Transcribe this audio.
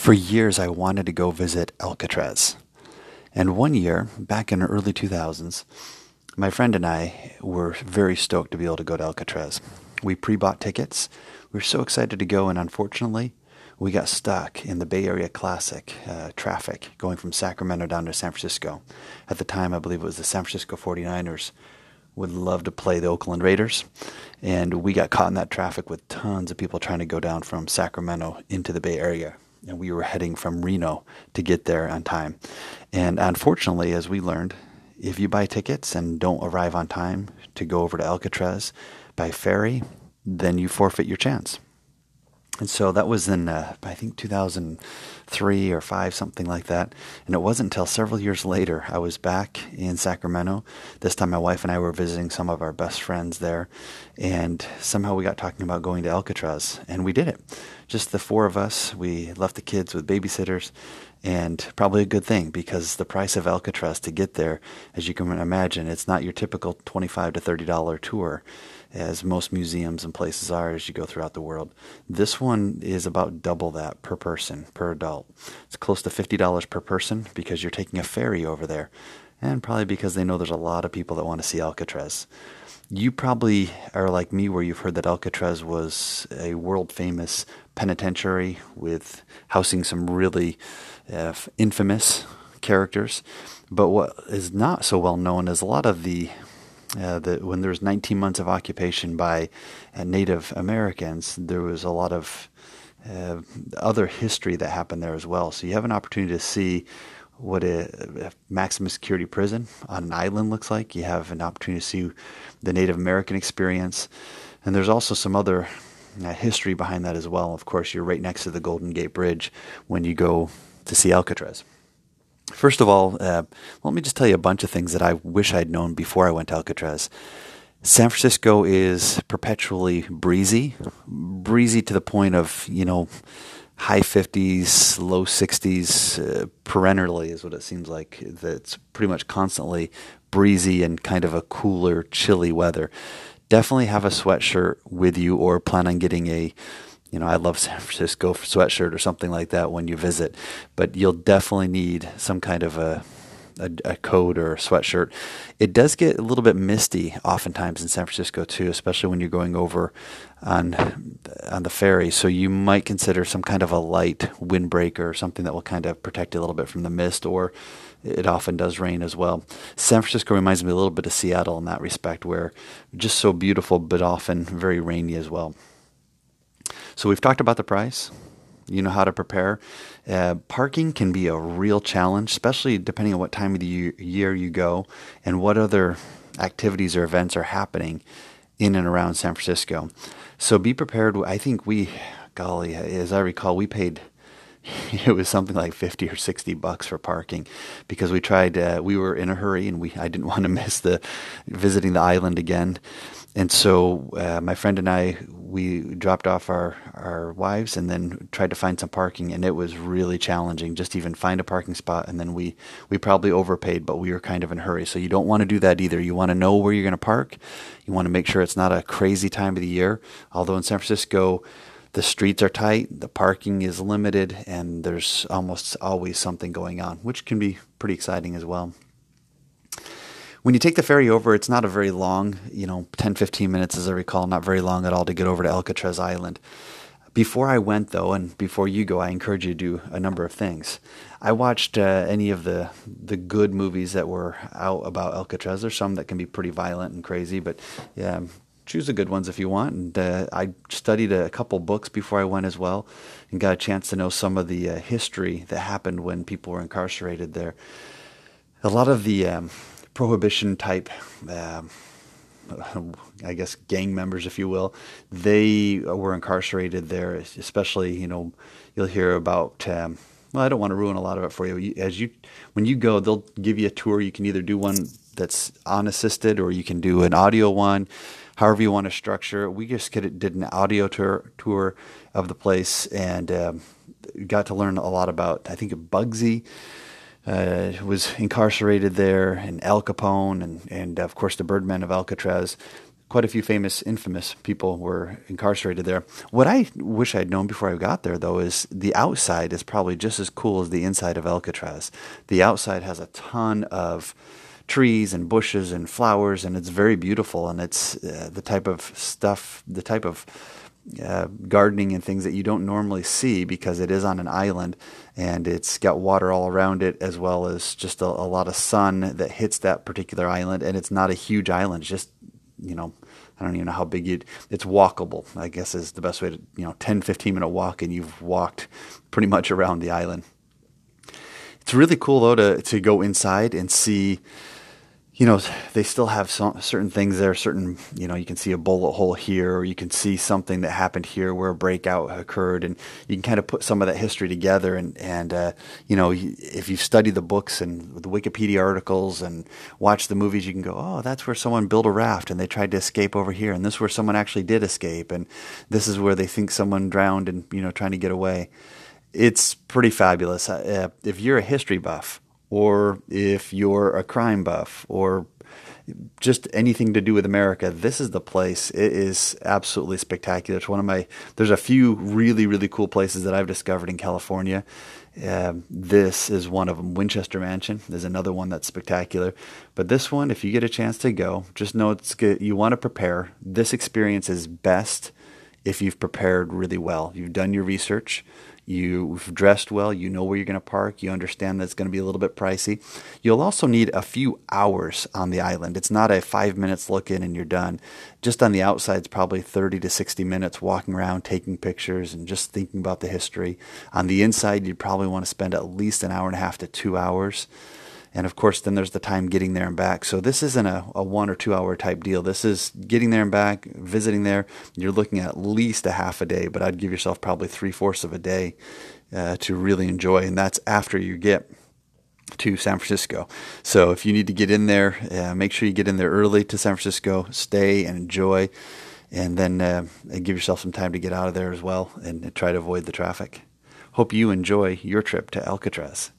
For years, I wanted to go visit Alcatraz. And one year, back in the early 2000s, my friend and I were very stoked to be able to go to Alcatraz. We pre bought tickets. We were so excited to go, and unfortunately, we got stuck in the Bay Area Classic uh, traffic going from Sacramento down to San Francisco. At the time, I believe it was the San Francisco 49ers would love to play the Oakland Raiders. And we got caught in that traffic with tons of people trying to go down from Sacramento into the Bay Area and we were heading from Reno to get there on time. And unfortunately, as we learned, if you buy tickets and don't arrive on time to go over to Alcatraz by ferry, then you forfeit your chance. And so that was in, uh, I think, 2003 or 5, something like that. And it wasn't until several years later I was back in Sacramento. This time my wife and I were visiting some of our best friends there. And somehow we got talking about going to Alcatraz. And we did it. Just the four of us. We left the kids with babysitters. And probably a good thing because the price of Alcatraz to get there, as you can imagine, it's not your typical 25 to $30 tour as most museums and places are as you go throughout the world. This one is about double that per person, per adult. It's close to $50 per person because you're taking a ferry over there, and probably because they know there's a lot of people that want to see Alcatraz. You probably are like me, where you've heard that Alcatraz was a world famous penitentiary with housing some really uh, infamous characters. But what is not so well known is a lot of the uh, that when there was 19 months of occupation by uh, Native Americans, there was a lot of uh, other history that happened there as well. So you have an opportunity to see what a, a, maximum security prison on an island looks like. You have an opportunity to see the Native American experience, and there's also some other uh, history behind that as well. Of course, you're right next to the Golden Gate Bridge when you go to see Alcatraz. First of all, uh, let me just tell you a bunch of things that I wish I'd known before I went to Alcatraz. San Francisco is perpetually breezy, breezy to the point of, you know, high 50s, low 60s, uh, perennially is what it seems like. That's pretty much constantly breezy and kind of a cooler, chilly weather. Definitely have a sweatshirt with you or plan on getting a you know, I love San Francisco sweatshirt or something like that when you visit, but you'll definitely need some kind of a, a, a coat or a sweatshirt. It does get a little bit misty oftentimes in San Francisco too, especially when you're going over on on the ferry. So you might consider some kind of a light windbreaker or something that will kind of protect you a little bit from the mist or it often does rain as well. San Francisco reminds me a little bit of Seattle in that respect, where just so beautiful, but often very rainy as well. So we've talked about the price. You know how to prepare. Uh, parking can be a real challenge, especially depending on what time of the year you go and what other activities or events are happening in and around San Francisco. So be prepared. I think we, golly, as I recall, we paid it was something like 50 or 60 bucks for parking because we tried uh, we were in a hurry and we I didn't want to miss the visiting the island again and so uh, my friend and I we dropped off our our wives and then tried to find some parking and it was really challenging just even find a parking spot and then we we probably overpaid but we were kind of in a hurry. So you don't want to do that either. You want to know where you're going to park. You want to make sure it's not a crazy time of the year. Although in San Francisco the streets are tight the parking is limited and there's almost always something going on which can be pretty exciting as well when you take the ferry over, it's not a very long, you know, 10, 15 minutes, as I recall, not very long at all to get over to Alcatraz Island. Before I went, though, and before you go, I encourage you to do a number of things. I watched uh, any of the the good movies that were out about Alcatraz. There's some that can be pretty violent and crazy, but yeah, choose the good ones if you want. And uh, I studied a couple books before I went as well, and got a chance to know some of the uh, history that happened when people were incarcerated there. A lot of the um, prohibition type, uh, I guess, gang members, if you will, they were incarcerated there. Especially, you know, you'll hear about. Um, well, I don't want to ruin a lot of it for you. As you, when you go, they'll give you a tour. You can either do one that's unassisted, or you can do an audio one. However you want to structure. We just did an audio tour tour of the place and um, got to learn a lot about. I think Bugsy uh, was incarcerated there, and Al Capone, and, and of course the Birdman of Alcatraz. quite a few famous, infamous people were incarcerated there. What I wish I'd known before I got there, though, is the outside is probably just as cool as the inside of Alcatraz. The outside has a ton of trees and bushes and flowers, and it's very beautiful. And it's uh, the type of stuff, the type of uh, gardening and things that you don't normally see because it is on an island and it's got water all around it as well as just a, a lot of sun that hits that particular island. And it's not a huge island, it's just you know, I don't even know how big you it's walkable, I guess is the best way to, you know, 10, 15 minute walk and you've walked pretty much around the island. It's really cool though to, to go inside and see you know, they still have some, certain things there. Certain, you know, you can see a bullet hole here, or you can see something that happened here where a breakout occurred, and you can kind of put some of that history together. And and uh, you know, if you've studied the books and the Wikipedia articles and watched the movies, you can go, oh, that's where someone built a raft and they tried to escape over here, and this is where someone actually did escape, and this is where they think someone drowned and you know trying to get away. It's pretty fabulous. Uh, if you're a history buff or if you're a crime buff or just anything to do with America, this is the place. It is absolutely spectacular. It's one of my. There's a few really really cool places that I've discovered in California. Uh, this is one of them. Winchester Mansion is another one that's spectacular. But this one, if you get a chance to go, just know it's good. You want to prepare. This experience is best if you've prepared really well. You've done your research. You've dressed well, you know where you're going to park, you understand that it's going to be a little bit pricey. You'll also need a few hours on the island. It's not a five minutes look in and you're done. Just on the outside, it's probably 30 to 60 minutes walking around, taking pictures, and just thinking about the history. On the inside, you'd probably want to spend at least an hour and a half to two hours. And of course, then there's the time getting there and back. So this isn't a, a one or two hour type deal. This is getting there and back, visiting there. You're looking at least a half a day, but I'd give yourself probably three fourths of a day uh, to really enjoy. And that's after you get to San Francisco. So if you need to get in there, uh, make sure you get in there early to San Francisco, stay and enjoy, and then uh, give yourself some time to get out of there as well and try to avoid the traffic. Hope you enjoy your trip to Alcatraz.